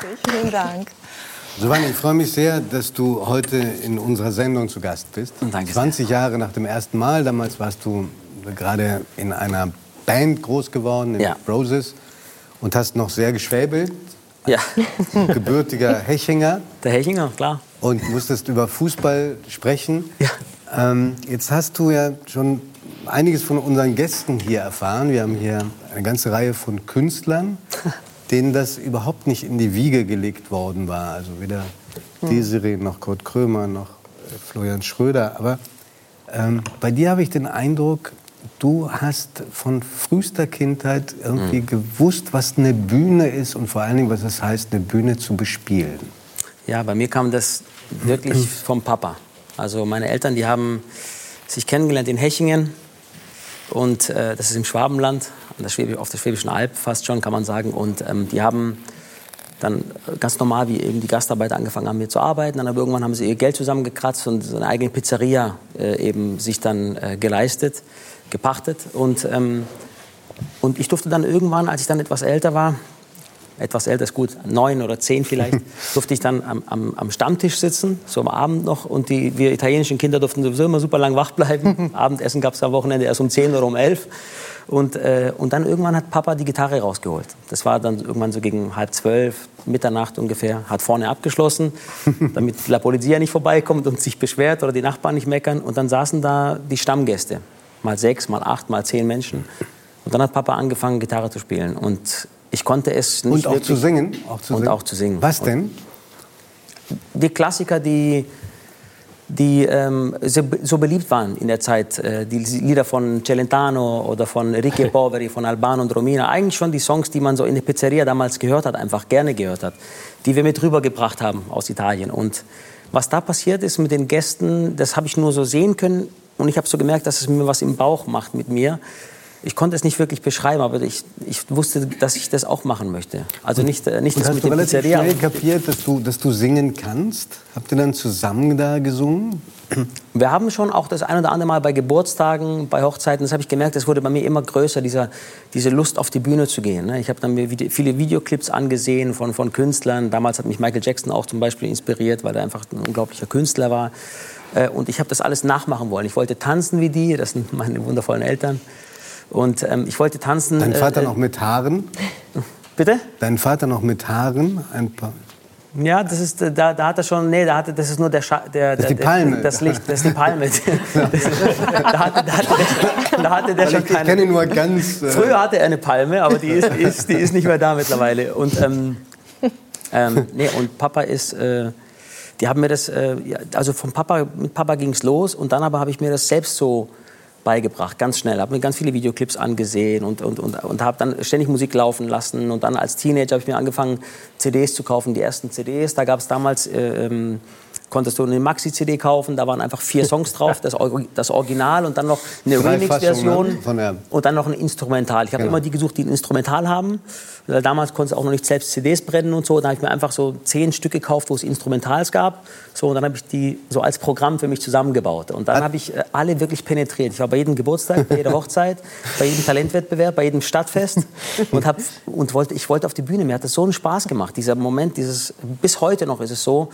großartig. Vielen Dank. Giovanni, ich freue mich sehr, dass du heute in unserer Sendung zu Gast bist. Danke 20 Jahre nach dem ersten Mal. Damals warst du gerade in einer Band groß geworden, in Ja. Roses, und hast noch sehr geschwäbelt. Ja, Gebürtiger Hechinger der Hechinger, klar. und musstest über Fußball sprechen. Ja. Ähm, jetzt hast du ja schon einiges von unseren Gästen hier erfahren. Wir haben hier eine ganze Reihe von Künstlern, denen das überhaupt nicht in die Wiege gelegt worden war. Also weder Desiree noch Kurt Krömer noch äh, Florian Schröder. Aber ähm, bei dir habe ich den Eindruck, du hast von frühester Kindheit irgendwie gewusst, was eine Bühne ist und vor allen Dingen, was es heißt, eine Bühne zu bespielen. Ja, bei mir kam das wirklich vom Papa. Also meine Eltern, die haben sich kennengelernt in Hechingen. Und äh, das ist im Schwabenland, auf der Schwäbischen Alb fast schon, kann man sagen. Und ähm, die haben dann ganz normal, wie eben die Gastarbeiter angefangen haben, hier zu arbeiten. Dann aber irgendwann haben sie ihr Geld zusammengekratzt und so eine eigene Pizzeria äh, eben sich dann äh, geleistet, gepachtet. Und, ähm, und ich durfte dann irgendwann, als ich dann etwas älter war, etwas älter ist gut, neun oder zehn vielleicht, durfte ich dann am, am, am Stammtisch sitzen, so am Abend noch. Und die, wir italienischen Kinder durften sowieso immer super lang wach bleiben. Abendessen gab es am Wochenende erst um zehn oder um elf. Und, äh, und dann irgendwann hat Papa die Gitarre rausgeholt. Das war dann irgendwann so gegen halb zwölf, Mitternacht ungefähr. Hat vorne abgeschlossen, damit La Polizia nicht vorbeikommt und sich beschwert oder die Nachbarn nicht meckern. Und dann saßen da die Stammgäste. Mal sechs, mal acht, mal zehn Menschen. Und dann hat Papa angefangen, Gitarre zu spielen. Und ich konnte es nicht Und auch zu singen? Auch zu und singen? auch zu singen. Was Und denn? Die Klassiker, die, die ähm, so, beliebt waren in der Zeit, äh, die Lieder von Celentano oder von Enrique Poveri, von Albano und Romina, eigentlich schon die Songs, die man so in der Pizzeria damals gehört hat, einfach gerne gehört hat, die wir mit rübergebracht haben aus Italien. Und was da passiert ist mit den Gästen, das habe ich nur so sehen können und ich habe so gemerkt, dass es mir was im Bauch macht mit mir. Ich konnte es nicht wirklich beschreiben, aber ich, ich wusste, dass ich das auch machen möchte. Also nicht, äh, nicht Und das hast mit du relativ Pizzeria. schnell kapiert, dass du, dass du singen kannst? Habt ihr dann zusammen da gesungen? Wir haben schon auch das ein oder andere Mal bei Geburtstagen, bei Hochzeiten, das habe ich gemerkt, das wurde bei mir immer größer, dieser, diese Lust auf die Bühne zu gehen. ne? Ich habe dann mir viele Videoclips angesehen von, von Künstlern. Damals hat mich Michael Jackson auch zum Beispiel inspiriert, weil er einfach ein unglaublicher Künstler war. Äh, Und ich habe das alles nachmachen wollen. Ich wollte tanzen wie die, das sind meine wundervollen Eltern. Und ähm, ich wollte tanzen. Dein Vater äh, noch mit Haaren? Bitte? Dein Vater noch mit Haaren? Ein paar. Ja, das ist, äh, da, da hat er schon, nee, da hatte, das ist nur der, Scha der, Das ist die Palme. Der, das Licht, das ist die Palme. Das, da, hatte, da, hatte der, da hatte der schon ich, ich keine. kenne ihn nur ganz. Äh, Früher hatte er eine Palme, aber die ist, die ist, die ist nicht mehr da mittlerweile. Und, ähm, ähm, nee, und Papa ist, äh, die haben mir das, äh, also vom Papa, mit Papa ging es los und dann aber habe ich mir das selbst so beigebracht, ganz schnell. Habe mir ganz viele Videoclips angesehen und, und, und, und habe dann ständig Musik laufen lassen. Und dann als Teenager habe ich mir angefangen, CDs zu kaufen, die ersten CDs. Da gab es damals, äh, ähm, konntest du eine Maxi-CD kaufen, da waren einfach vier Songs drauf, das, das Original und dann noch eine Remix-Version der- und dann noch ein Instrumental. Ich habe Genau. immer die gesucht, die ein Instrumental haben. Damals konnte ich auch noch nicht selbst CDs brennen und so. Da habe ich mir einfach so zehn Stück gekauft, wo es Instrumentals gab. So, und dann habe ich die so als Programm für mich zusammengebaut. Und dann habe ich äh, alle wirklich penetriert. Ich war bei jedem Geburtstag, bei jeder Hochzeit, bei jedem Talentwettbewerb, bei jedem Stadtfest und, hab, und wollte, ich wollte auf die Bühne. Mir hat das so einen Spaß gemacht. Dieser Moment, dieses, bis heute noch ist es so,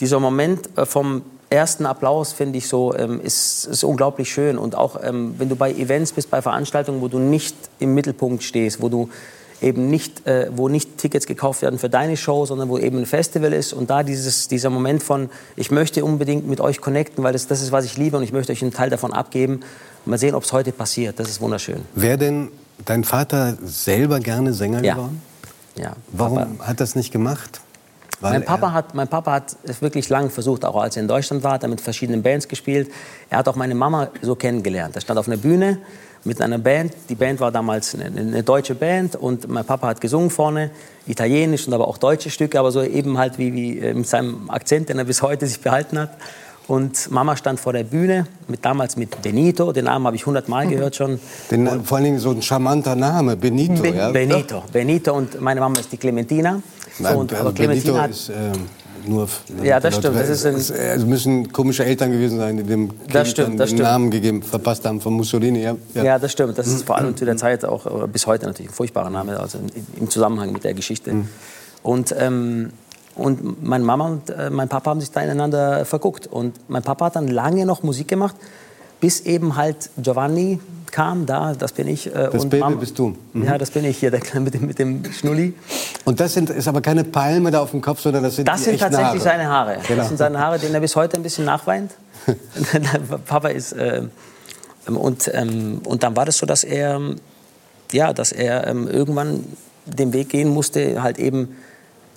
dieser Moment äh, vom ersten Applaus, finde ich so, ähm, ist, ist unglaublich schön. Und auch ähm, wenn du bei Events bist, bei Veranstaltungen, wo du nicht im Mittelpunkt stehst, wo du eben nicht, äh, wo nicht Tickets gekauft werden für deine Show, sondern wo eben ein Festival ist und da dieses, dieser Moment von, ich möchte unbedingt mit euch connecten, weil das, das ist, was ich liebe und ich möchte euch einen Teil davon abgeben. Mal sehen, ob es heute passiert. Das ist wunderschön. Wäre denn dein Vater selber gerne Sänger Ja. geworden? Ja, Warum Papa- hat das nicht gemacht? Weil Mein Papa, hat, mein Papa hat es wirklich lang versucht, auch als er in Deutschland war, hat er mit verschiedenen Bands gespielt. Er hat auch meine Mama so kennengelernt. Er stand auf einer Bühne mit einer Band. Die Band war damals eine, eine deutsche Band und mein Papa hat gesungen vorne, italienisch und aber auch deutsche Stücke, aber so eben halt wie, wie äh, mit seinem Akzent, den er bis heute sich behalten hat. Und Mama stand vor der Bühne, mit, damals mit Benito, den Namen habe ich hundertmal gehört schon. Den, vor allen Dingen so ein charmanter Name, Benito. Be ja? Benito, Benito und meine Mama ist die Clementina. So, Nein, und, also aber Clementina Benito hat, ist ähm, nur. Ja, das stimmt, das ist ein- es, es müssen komische Eltern gewesen sein, die dem Kind stimmt, den. Namen gegeben, verpasst haben von Mussolini. Ja, Ja, das stimmt. Das ist vor allem zu der Zeit auch äh, bis heute natürlich ein furchtbarer Name, also in- im Zusammenhang mit der Geschichte. Und, ähm, und meine Mama und äh, mein Papa haben sich da ineinander verguckt. Und mein Papa hat dann lange noch Musik gemacht, bis eben halt Giovanni kam, da, das bin ich. Äh, das Baby Mama, bist du. Mhm. Ja, das bin ich hier, der mit dem, mit dem Schnulli. Und das sind, ist aber keine Palme da auf dem Kopf, sondern das sind Das sind tatsächlich Haare. seine Haare. Genau. Das sind seine Haare, denen er bis heute ein bisschen nachweint. Papa ist... Äh, und, ähm, und dann war das so, dass er, ja, dass er ähm, irgendwann den Weg gehen musste, halt eben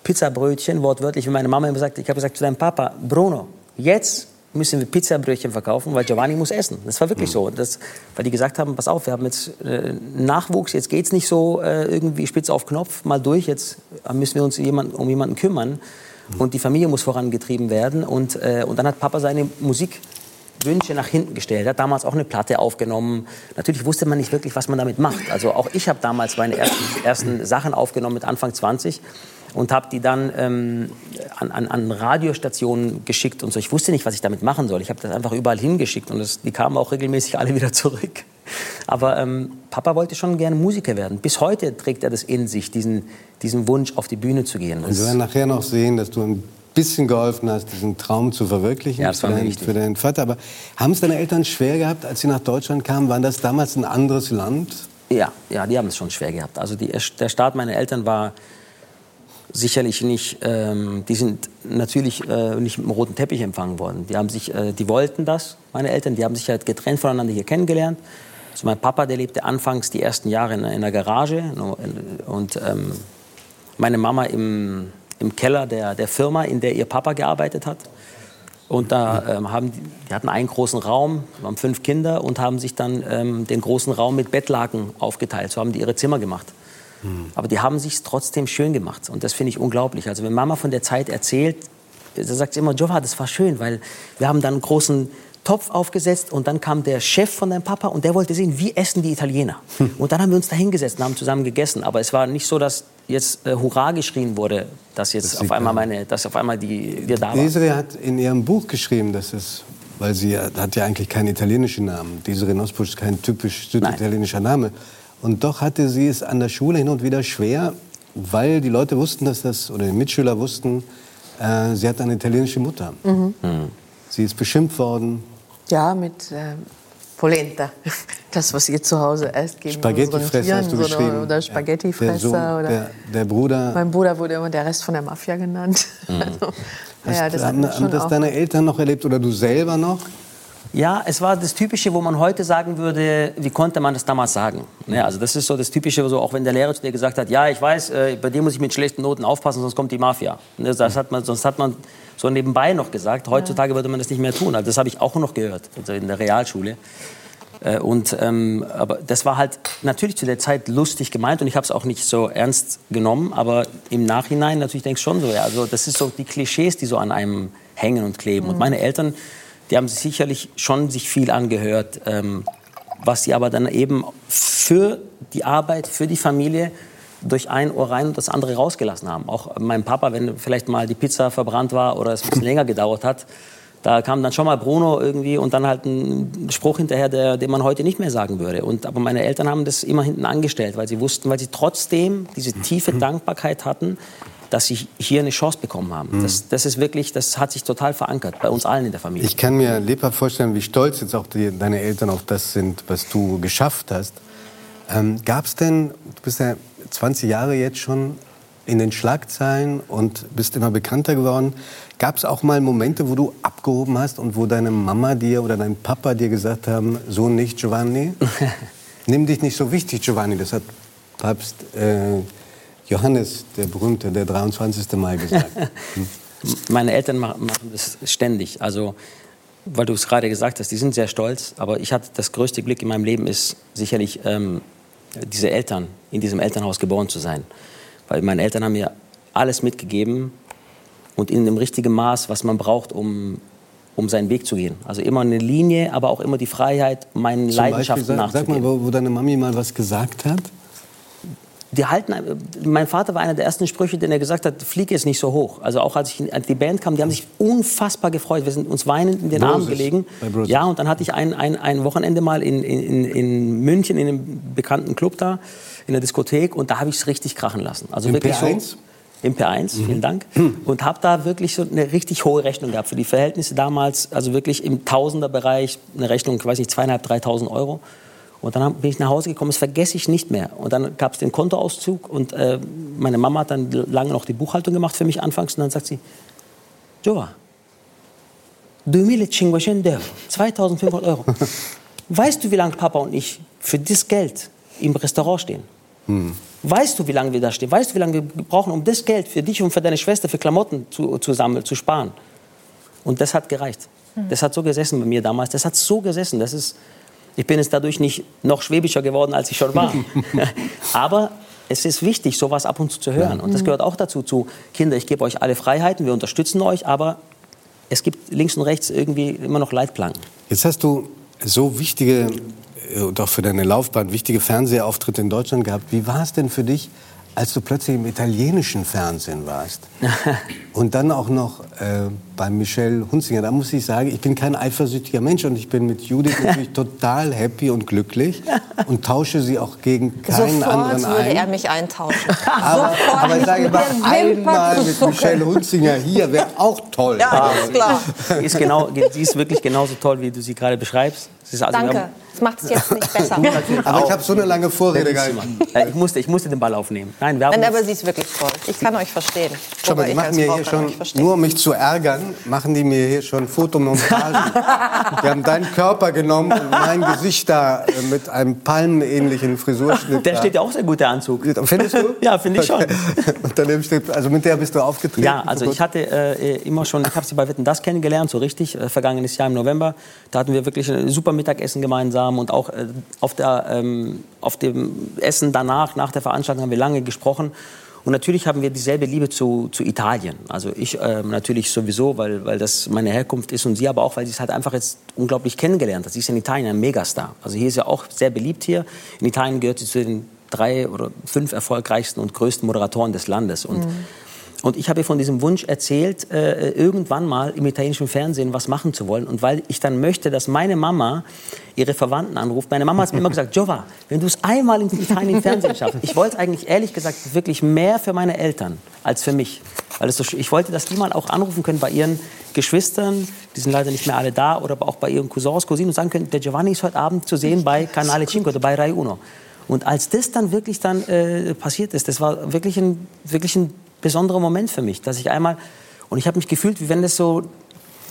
Pizzabrötchen, wortwörtlich, wie meine Mama immer sagt, ich habe gesagt zu deinem Papa, Bruno, jetzt müssen wir Pizzabrötchen verkaufen, weil Giovanni muss essen. Das war wirklich mhm. so. Das, weil die gesagt haben, pass auf, wir haben jetzt äh, Nachwuchs, jetzt geht es nicht so äh, irgendwie spitz auf Knopf, mal durch, jetzt müssen wir uns jemand, um jemanden kümmern. Mhm. Und die Familie muss vorangetrieben werden. Und, äh, und dann hat Papa seine Musikwünsche nach hinten gestellt. Er hat damals auch eine Platte aufgenommen. Natürlich wusste man nicht wirklich, was man damit macht. Also auch ich habe damals meine ersten, ersten Sachen aufgenommen mit Anfang 20 und habe die dann ähm, an, an, an, Radiostationen geschickt und so. Ich wusste nicht, was ich damit machen soll. Ich habe das einfach überall hingeschickt und das, die kamen auch regelmäßig alle wieder zurück. Aber ähm, Papa wollte schon gerne Musiker werden. Bis heute trägt er das in sich, diesen, diesen Wunsch, auf die Bühne zu gehen. Und wir werden nachher noch sehen, dass du ein bisschen geholfen hast, diesen Traum zu verwirklichen ja, das war für, dein, für deinen Vater. Aber haben es deine Eltern schwer gehabt, als sie nach Deutschland kamen? War das damals ein anderes Land? Ja, ja, die haben es schon schwer gehabt. Also die, der Start meiner Eltern war sicherlich nicht, ähm, die sind natürlich äh, nicht mit dem roten Teppich empfangen worden. Die haben sich, äh, die wollten das, meine Eltern, die haben sich halt getrennt voneinander hier kennengelernt. Also mein Papa, der lebte anfangs die ersten Jahre in, in der Garage und ähm, meine Mama im, im Keller der, der Firma, in der ihr Papa gearbeitet hat. Und da ähm, haben die, die hatten einen großen Raum, haben fünf Kinder und haben sich dann ähm, den großen Raum mit Bettlaken aufgeteilt. So haben die ihre Zimmer gemacht. Mhm. Aber die haben sich trotzdem schön gemacht. Und das finde ich unglaublich. Also wenn Mama von der Zeit erzählt, da sagt sie immer, Jova, das war schön, weil wir haben dann einen großen Topf aufgesetzt und dann kam der Chef von deinem Papa und der wollte sehen, wie essen die Italiener. Hm. Und dann haben wir uns da hingesetzt und haben zusammen gegessen. Aber es war nicht so, dass jetzt äh, Hurra geschrien wurde, dass jetzt das auf einmal meine, dass auf einmal die wir da waren. Desiree hat in ihrem Buch geschrieben, dass es, weil sie hat ja eigentlich keinen italienischen Namen. Desiree Nosbusch ist kein typisch süditalienischer Name. Und doch hatte sie es an der Schule hin und wieder schwer, weil die Leute wussten, dass das, oder die Mitschüler wussten, äh, sie hat eine italienische Mutter. Mhm. Mhm. Sie ist beschimpft worden. Ja, mit äh, Polenta. Das, was ihr zu Hause esst, geben Spaghettifresser hast du geschrieben. Oder Spaghettifresser. Ja, der, der, der, Bruder. Mein Bruder wurde immer der Rest von der Mafia genannt. Mhm. Also, ja, das haben, haben das deine Eltern noch erlebt oder du selber noch? Ja, es war das Typische, wo man heute sagen würde, wie konnte man das damals sagen? Ja, also das ist so das Typische, so auch wenn der Lehrer zu dir gesagt hat, ja, ich weiß, äh, bei dir muss ich mit schlechten Noten aufpassen, sonst kommt die Mafia. Das hat man, sonst hat man so nebenbei noch gesagt. Heutzutage würde man das nicht mehr tun. Also das habe ich auch noch gehört, also in der Realschule. Äh, und, ähm, aber das war halt natürlich zu der Zeit lustig gemeint und ich habe es auch nicht so ernst genommen. Aber im Nachhinein natürlich denke ich schon so, ja, also das ist so die Klischees, die so an einem hängen und kleben. Mhm. Und meine Eltern die haben sicherlich schon sich viel angehört, ähm, was sie aber dann eben für die Arbeit, für die Familie durch ein Ohr rein und das andere rausgelassen haben. Auch mein Papa, wenn vielleicht mal die Pizza verbrannt war oder es ein bisschen länger gedauert hat, da kam dann schon mal Bruno irgendwie und dann halt ein Spruch hinterher, der, den man heute nicht mehr sagen würde. Und, aber meine Eltern haben das immer hinten angestellt, weil sie wussten, weil sie trotzdem diese tiefe Dankbarkeit hatten, dass sie hier eine Chance bekommen haben. Mhm. Das, das, ist wirklich, das hat sich total verankert bei uns allen in der Familie. Ich kann mir lebhaft vorstellen, wie stolz jetzt auch die, deine Eltern auf das sind, was du geschafft hast. Ähm, Gab es denn, du bist ja 20 Jahre jetzt schon in den Schlagzeilen und bist immer bekannter geworden. Gab es auch mal Momente, wo du abgehoben hast und wo deine Mama dir oder dein Papa dir gesagt haben, so nicht, Giovanni? Nimm dich nicht so wichtig, Giovanni. Das hat Papst äh, Johannes, der berühmte, der 23. Mai gesagt. Meine Eltern machen das ständig. Also, weil du es gerade gesagt hast, die sind sehr stolz. Aber ich hatte das größte Glück in meinem Leben ist sicherlich ähm, diese Eltern in diesem Elternhaus geboren zu sein, weil meine Eltern haben mir alles mitgegeben und in dem richtigen Maß, was man braucht, um um seinen Weg zu gehen. Also immer eine Linie, aber auch immer die Freiheit, meinen Zum Leidenschaften Beispiel, sag, nachzugehen. Sag mal, wo, wo deine Mami mal was gesagt hat die halten, mein Vater war einer der ersten Sprüche, den er gesagt hat, flieg jetzt nicht so hoch. Also auch als, ich, als die Band kam, die haben sich unfassbar gefreut. Wir sind uns weinend in den Armen gelegen. Ja, und dann hatte ich ein, ein, ein Wochenende mal in, in, in München, in einem bekannten Club da, in der Diskothek, und da habe ich es richtig krachen lassen. Also Im wirklich P1? so. im P1, vielen Dank. Und habe da wirklich so eine richtig hohe Rechnung gehabt für die Verhältnisse damals, also wirklich im Tausenderbereich, eine Rechnung, ich weiß nicht, zweieinhalb, dreitausend Euro. Und dann bin ich nach Hause gekommen, das vergesse ich nicht mehr. Und dann gab es den Kontoauszug und äh, meine Mama hat dann lange noch die Buchhaltung gemacht für mich anfangs. Und dann sagt sie, Joa, 2500 Euro, 2500 Euro. Weißt du, wie lange Papa und ich für das Geld im Restaurant stehen? Hm. Weißt du, wie lange wir da stehen? Weißt du, wie lange wir brauchen, um das Geld für dich und für deine Schwester, für Klamotten zu, zu sammeln, zu sparen? Und das hat gereicht. Hm. Das hat so gesessen bei mir damals. Das hat so gesessen. Das ist, ich bin jetzt dadurch nicht noch schwäbischer geworden, als ich schon war. Aber es ist wichtig, sowas ab und zu zu hören. Und das gehört auch dazu, zu Kinder, ich gebe euch alle Freiheiten, wir unterstützen euch, aber es gibt links und rechts irgendwie immer noch Leitplanken. Jetzt hast du so wichtige äh, und auch für deine Laufbahn wichtige Fernsehauftritte in Deutschland gehabt. Wie war es denn für dich, als du plötzlich im italienischen Fernsehen warst und dann auch noch äh, bei Michelle Hunzinger, da muss ich sagen, ich bin kein eifersüchtiger Mensch und ich bin mit Judith natürlich total happy und glücklich und tausche sie auch gegen keinen Sofort anderen würde ein. er mich eintauschen. Aber, aber ich sage mal, einmal mit Michelle Hunzinger hier wäre auch toll. Ja, ist klar. Die ist, genau, die ist wirklich genauso toll, wie du sie gerade beschreibst. Sie ist also, Danke. Das macht es jetzt nicht besser. Aber ich habe so eine lange Vorrede gehalten. Äh, ich, musste, ich musste den Ball aufnehmen. Nein, wir haben Nein, aber sie ist wirklich toll. Ich kann euch verstehen. Schau mal, ich machen als mir Frau hier schon, nur um mich zu ärgern, machen die mir hier schon Fotomontagen. die haben deinen Körper genommen und mein Gesicht da äh, mit einem palmenähnlichen Frisurschnitt. der da. steht ja auch sehr gut, der Anzug. Findest du? Ja, finde ich schon. Und daneben steht, also mit der bist du aufgetreten? Ja, also ich hatte äh, immer schon, ich habe sie bei Wetten das kennengelernt, so richtig, äh, vergangenes Jahr im November. Da hatten wir wirklich ein super Mittagessen gemeinsam und auch äh, auf, der, ähm, auf dem Essen danach, nach der Veranstaltung haben wir lange gesprochen. Und natürlich haben wir dieselbe Liebe zu, zu Italien. Also ich ähm, natürlich sowieso, weil, weil das meine Herkunft ist und sie aber auch, weil sie es halt einfach jetzt unglaublich kennengelernt hat. Sie ist in Italien ein Megastar. Also hier ist sie auch sehr beliebt hier. In Italien gehört sie zu den drei oder fünf erfolgreichsten und größten Moderatoren des Landes. Und und ich habe von diesem Wunsch erzählt, äh, irgendwann mal im italienischen Fernsehen was machen zu wollen. Und weil ich dann möchte, dass meine Mama ihre Verwandten anruft. Meine Mama hat mir immer gesagt, Giova, wenn du es einmal im Fernsehen schaffst. Ich wollte eigentlich ehrlich gesagt wirklich mehr für meine Eltern als für mich. Weil ich wollte, dass die mal auch anrufen können bei ihren Geschwistern, die sind leider nicht mehr alle da, oder auch bei ihren Cousins, Cousinen und sagen können, der Giovanni ist heute Abend zu sehen bei Canale 5 oder bei Rai Uno. Und als das dann wirklich dann äh, passiert ist, das war wirklich ein, wirklich ein besonderer Moment für mich, dass ich einmal und ich habe mich gefühlt, wie wenn das so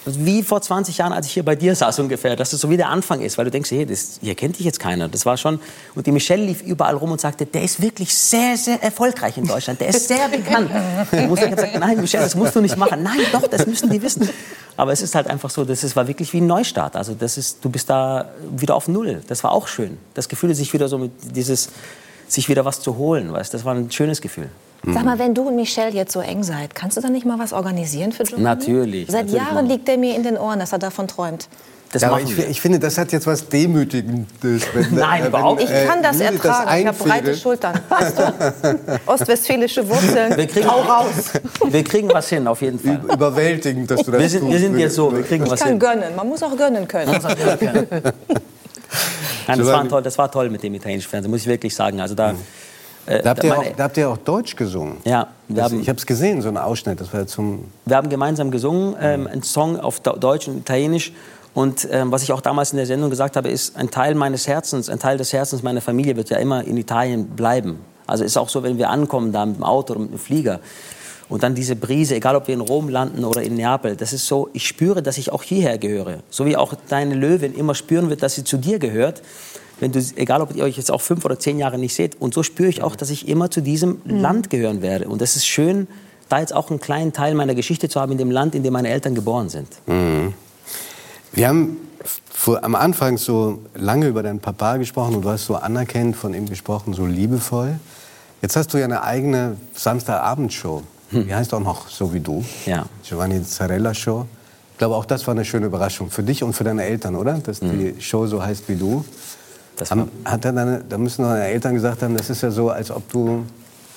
wie vor 20 Jahren, als ich hier bei dir saß ungefähr, dass es so wie der Anfang ist, weil du denkst, hey, das, hier kennt dich jetzt keiner. Das war schon und die Michelle lief überall rum und sagte, der ist wirklich sehr, sehr erfolgreich in Deutschland, der ist sehr bekannt. Ich musste ich gesagt, nein, Michelle, das musst du nicht machen. Nein, doch, das müssen die wissen. Aber es ist halt einfach so, das ist, war wirklich wie ein Neustart. Also das ist, du bist da wieder auf Null. Das war auch schön. Das Gefühl, sich wieder so mit dieses, sich wieder was zu holen, weißt, das war ein schönes Gefühl. Sag mal, wenn du und Michelle jetzt so eng seid, kannst du dann nicht mal was organisieren für Giovanni? Natürlich, Seit natürlich Jahren wir. liegt er mir in den Ohren, dass er davon träumt. Das Ja, aber ich, wir. ich finde, das hat jetzt was Demütigendes. Wenn, Nein, äh, überhaupt wenn, Ich äh, kann das Judith ertragen. ich habe breite. Schultern. Weißt du? Ostwestfälische Wurzeln. Wir kriegen, Hau raus. wir kriegen was hin, auf jeden Fall. Überwältigend, dass du das Wir sind, wir tust. sind jetzt so, wir kriegen Ich was kann hin. gönnen. Man muss auch gönnen können. Nein, das war, toll, das war toll mit dem italienischen Fernsehen, muss ich wirklich sagen. Also da, äh, Da habt, ihr auch, da habt ihr auch Deutsch gesungen. ja, wir haben, ich habe es gesehen, so ein Ausschnitt. Das war zum. wir haben gemeinsam gesungen, ähm, einen Song auf Deutsch und Italienisch. Und ähm, was ich auch damals in der Sendung gesagt habe, ist, ein Teil meines Herzens, ein Teil des Herzens meiner Familie wird ja immer in Italien bleiben. Also ist auch so, wenn wir ankommen da mit dem Auto oder mit dem Flieger. Und dann diese Brise, egal ob wir in Rom landen oder in Neapel, das ist so, ich spüre, dass ich auch hierher gehöre. So wie auch deine Löwin immer spüren wird, dass sie zu dir gehört. Wenn du, egal ob ihr euch jetzt auch fünf oder zehn Jahre nicht seht. Und so spüre ich auch, dass ich immer zu diesem Land gehören werde. Und das ist schön, da jetzt auch einen kleinen Teil meiner Geschichte zu haben in dem Land, in dem meine Eltern geboren sind. Wir haben vor, am Anfang so lange über deinen Papa gesprochen und du hast so anerkennend von ihm gesprochen, so liebevoll. Jetzt hast du ja eine eigene Samstagabendshow. Die heißt auch noch so wie du. Hm. Ja. Giovanni Zarella Show. Ich glaube, auch das war eine schöne Überraschung für dich und für deine Eltern, oder? Dass die Show so heißt wie du. Das Haben, hat er deine, da müssen deine Eltern gesagt haben, das ist ja so, als ob du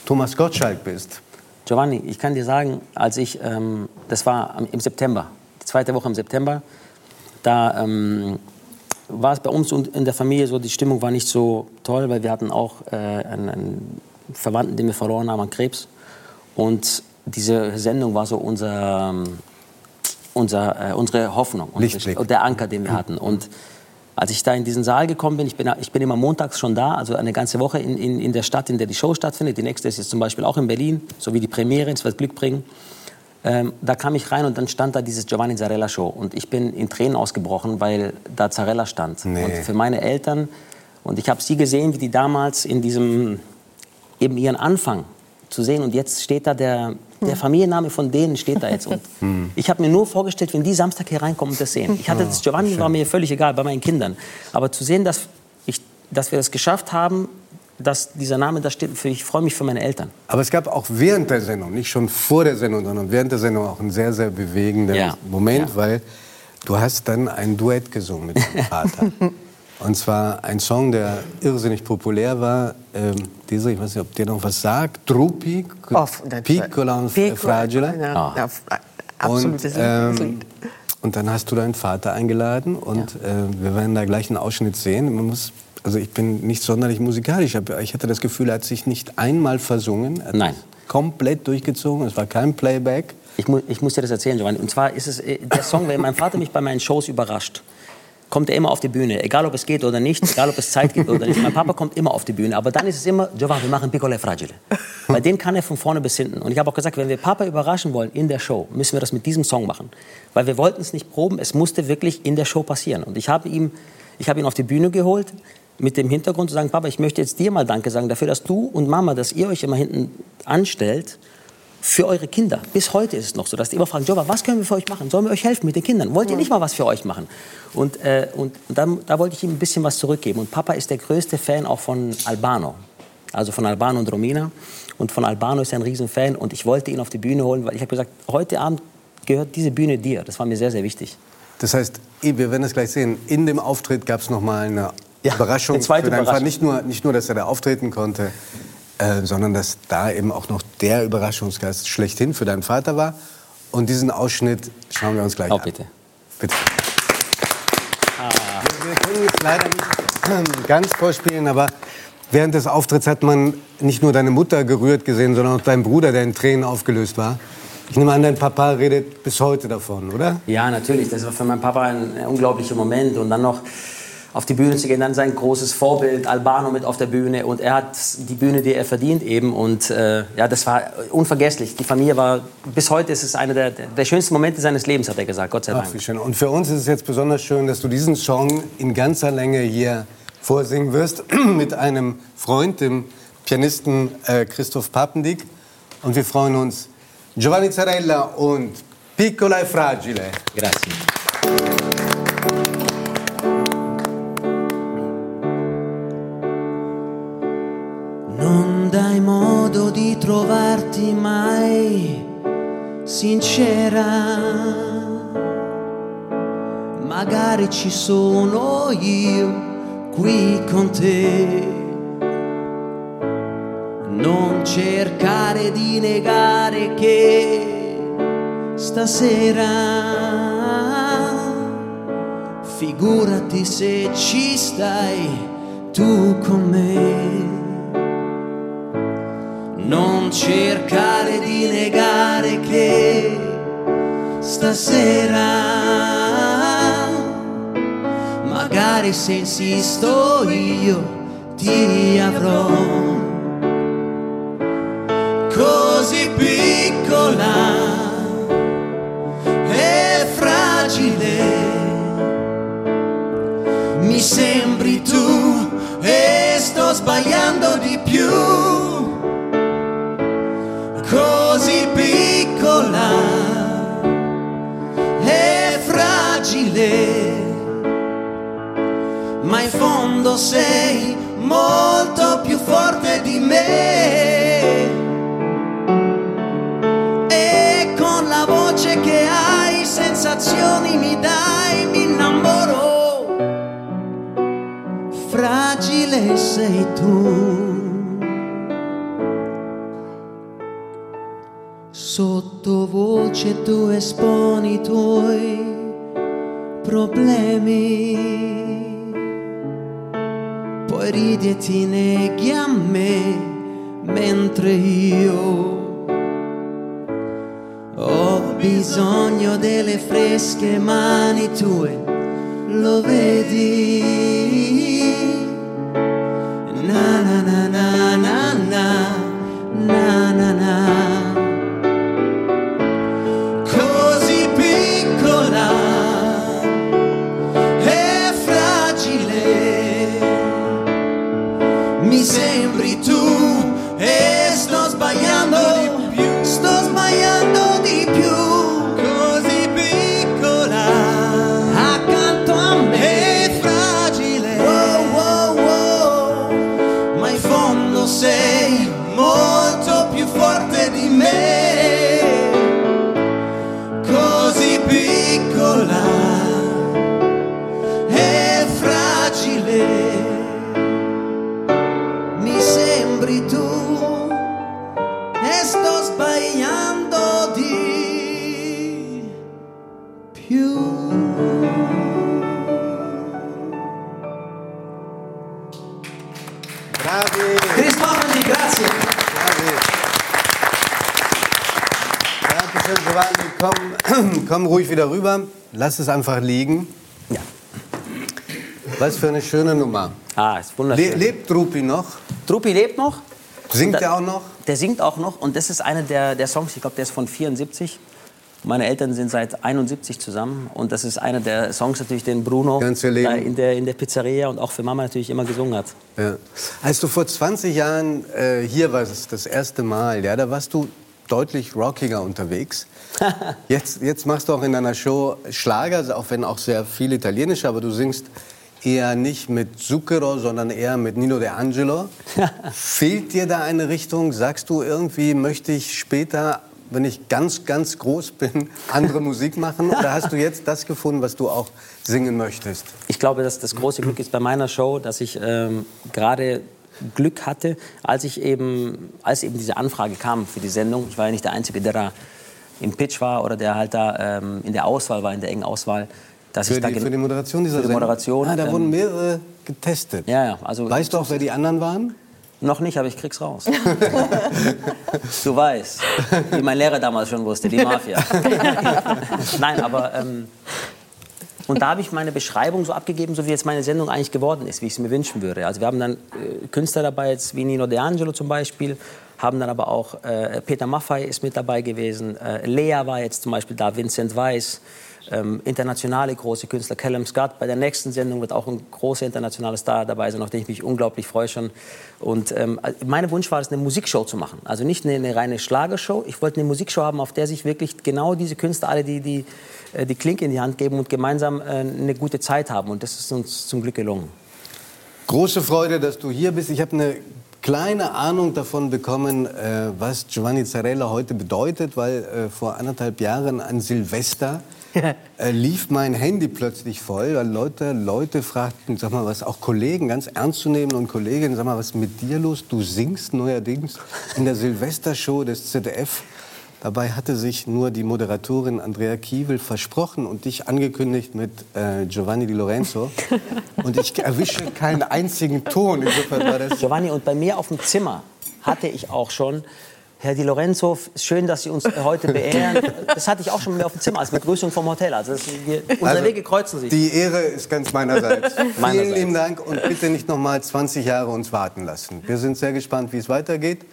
Thomas Gottschalk bist. Giovanni, ich kann dir sagen, als ich, ähm, das war im September, die zweite Woche im September, da ähm, war es bei uns und in der Familie so, die Stimmung war nicht so toll, weil wir hatten auch äh, einen, einen Verwandten, den wir verloren haben an Krebs. Und diese Sendung war so unser, ähm, unser, äh, unsere Hoffnung, unsere, der Anker, den wir hatten. Und als ich da in diesen Saal gekommen bin, ich bin, ich bin immer montags schon da, also eine ganze Woche in, in, in der Stadt, in der die Show stattfindet. Die nächste ist jetzt zum Beispiel auch in Berlin, so wie die Premiere, es wird Glück bringen. Ähm, da kam ich rein und dann stand da dieses Giovanni Zarella Show und ich bin in Tränen ausgebrochen, weil da Zarella stand. Nee. Und für meine Eltern und ich habe sie gesehen, wie die damals in diesem eben ihren Anfang zu sehen und jetzt steht da der, der Familienname von denen steht da jetzt und ich habe mir nur vorgestellt, wenn die Samstag hier reinkommen und das sehen. Ich hatte das Giovanni war mir völlig egal bei meinen Kindern, aber zu sehen, dass ich, dass wir das geschafft haben, dass dieser Name da steht, ich freue mich für meine Eltern. Aber es gab auch während der Sendung, nicht schon vor der Sendung, sondern während der Sendung auch einen sehr, sehr bewegenden Ja. Moment, Ja. weil du hast dann ein Duett gesungen mit deinem Vater. Und zwar ein Song, der irrsinnig populär war. Ähm, dieser, ich weiß nicht, ob der noch was sagt. Drupi, Piccola und Fragile. Ja, ja, absolutes und, ähm, dann hast du deinen Vater eingeladen und äh, wir werden da gleich einen Ausschnitt sehen. Man muss, also ich bin nicht sonderlich musikalisch, aber ich hatte das Gefühl, er hat sich nicht einmal versungen. Er hat Nein. Komplett durchgezogen, es war kein Playback. Ich, mu ich muss dir das erzählen, Giovanni. Und zwar ist es äh, der Song, wenn mein Vater mich bei meinen Shows überrascht, kommt er immer auf die Bühne. Egal, ob es geht oder nicht, egal, ob es Zeit gibt oder nicht. Mein Papa kommt immer auf die Bühne. Aber dann ist es immer, Giovanni, wir machen Piccolo e Fragile. Weil den kann er von vorne bis hinten. Und ich habe auch gesagt, wenn wir Papa überraschen wollen in der Show, müssen wir das mit diesem Song machen. Weil wir wollten es nicht proben, es musste wirklich in der Show passieren. Und ich habe ihm, ich habe ihn auf die Bühne geholt, mit dem Hintergrund zu sagen, Papa, ich möchte jetzt dir mal Danke sagen dafür, dass du und Mama, dass ihr euch immer hinten anstellt für eure Kinder. Bis heute ist es noch so, dass die immer fragen, Jova, was können wir für euch machen? Sollen wir euch helfen mit den Kindern? Wollt ihr nicht mal was für euch machen? Und, äh, und dann, da wollte ich ihm ein bisschen was zurückgeben. Und Papa ist der größte Fan auch von Albano. Also von Albano und Romina. Und von Albano ist er ein Riesenfan. Und ich wollte ihn auf die Bühne holen, weil ich habe gesagt, heute Abend gehört diese Bühne dir. Das war mir sehr, sehr wichtig. Das heißt, wir werden es gleich sehen, in dem Auftritt gab es noch mal eine Ja, Überraschung eine zweite für. Überraschung. Nicht nur, nicht nur, dass er da auftreten konnte, äh, sondern dass da eben auch noch der Überraschungsgast schlechthin für deinen Vater war. Und diesen Ausschnitt schauen wir uns gleich Oh, an. bitte. Bitte. Wir, wir können jetzt leider nicht ganz vorspielen, aber während des Auftritts hat man nicht nur deine Mutter gerührt gesehen, sondern auch deinen Bruder, der in Tränen aufgelöst war. Ich nehme an, dein Papa redet bis heute davon, oder? Ja, natürlich. Das war für meinen Papa ein unglaublicher Moment. Und dann noch auf die Bühne zu gehen, dann sein großes Vorbild, Albano mit auf der Bühne. Und er hat die Bühne, die er verdient eben. Und äh, ja, das war unvergesslich. Die Familie war, bis heute ist es einer der, der schönsten Momente seines Lebens, hat er gesagt. Gott sei Ach, Dank. wie schön. Und für uns ist es jetzt besonders schön, dass du diesen Song in ganzer Länge hier vorsingen wirst mit einem Freund, dem Pianisten äh, Christoph Papendick. Und wir freuen uns. Giovanni Zarella und Piccola e Fragile. Grazie. Sincera. Magari ci sono io qui con te. Non cercare di negare che stasera figurati se ci stai tu con me. Non cercare di negare che stasera, magari se insisto io ti avrò. Così piccola e fragile, mi sembri tu e sto sbagliando di più fragile, ma in fondo sei molto più forte di me. E con la voce che hai, sensazioni mi dai, mi innamoro. Fragile sei tu. Sottovoce tu esponi i tuoi problemi, poi ridi e ti neghi a me mentre io bisogno delle fresche mani tue, lo vedi? Na na na na Cristofani, grazie. Bravi! Dankeschön, Giovanni. Komm, komm ruhig wieder rüber. Lass es einfach liegen. Ja. Was für eine schöne Nummer. Ah, ist Le wunderschön. lebt Drupi noch? Truppi lebt noch. Singt da- er auch noch? Der singt auch noch und das ist einer der, der Songs, ich glaube, der ist von 74. Meine Eltern sind seit 71 zusammen und das ist einer der Songs natürlich, den Bruno in, der, in der Pizzeria und auch für Mama natürlich immer gesungen hat. Ja. Als du vor 20 Jahren äh, hier warst, das erste Mal, ja, da warst du deutlich rockiger unterwegs. Jetzt, jetzt machst du auch in deiner Show Schlager, also auch wenn auch sehr viel Italienisch, aber du singst eher nicht mit Zucchero, sondern eher mit Nino De Angelo. Fehlt dir da eine Richtung? Sagst du irgendwie, möchte ich später, wenn ich ganz, ganz groß bin, andere Musik machen? Oder hast du jetzt das gefunden, was du auch singen möchtest? Ich glaube, dass das große Glück ist bei meiner Show, dass ich ähm, gerade Glück hatte, als ich eben, als eben diese Anfrage kam für die Sendung. Ich war ja nicht der Einzige, der da im Pitch war oder der halt da ähm, in der Auswahl war, in der engen Auswahl. Dass Für ich da die, gen- für die Moderation dieser für die Sendung? Moderation, Ah, da ähm, wurden mehrere getestet. Ja, ja, also Weißt du auch, wer die anderen waren? Noch nicht, aber ich krieg's raus. du weißt, wie mein Lehrer damals schon wusste, die Mafia. Nein, aber ähm, und da habe ich meine Beschreibung so abgegeben, so wie jetzt meine Sendung eigentlich geworden ist, wie ich es mir wünschen würde. Also wir haben dann äh, Künstler dabei, jetzt wie Nino De Angelo zum Beispiel, haben dann aber auch äh, Peter Maffay ist mit dabei gewesen, äh, Lea war jetzt zum Beispiel da, Vincent Weiss, ähm, internationale große Künstler, Callum Scott. Bei der nächsten Sendung wird auch ein großer internationaler Star dabei sein, auf den ich mich unglaublich freue schon. Und ähm, mein Wunsch war es, eine Musikshow zu machen. Also nicht eine, eine reine Schlagershow. Ich wollte eine Musikshow haben, auf der sich wirklich genau diese Künstler alle die, die, äh, die Klinke in die Hand geben und gemeinsam äh, eine gute Zeit haben. Und das ist uns zum Glück gelungen. Große Freude, dass du hier bist. Ich habe eine kleine Ahnung davon bekommen, äh, was Giovanni Zarella heute bedeutet, weil äh, vor anderthalb Jahren an Silvester lief mein Handy plötzlich voll, weil Leute, Leute fragten, sag mal, was auch Kollegen, ganz ernst zu nehmen und Kolleginnen, sag mal, was ist mit dir los? Du singst neuerdings in der Silvestershow des ZDF. Dabei hatte sich nur die Moderatorin Andrea Kiewel versprochen und dich angekündigt mit äh, Giovanni Di Lorenzo. Und ich erwische keinen einzigen Ton. Insofern war das Giovanni, und bei mir auf dem Zimmer hatte ich auch schon, Herr Di Lorenzo, schön, dass Sie uns heute beehren. Das hatte ich auch schon auf dem Zimmer als Begrüßung vom Hotel. Also das, wir, unsere Also, Wege kreuzen sich. Die Ehre ist ganz meinerseits. Vielen Meinerseits. lieben Dank und bitte nicht noch mal 20 Jahre uns warten lassen. Wir sind sehr gespannt, wie es weitergeht.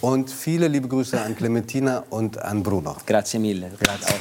Und viele liebe Grüße an Clementina und an Bruno. Grazie mille. Grazie.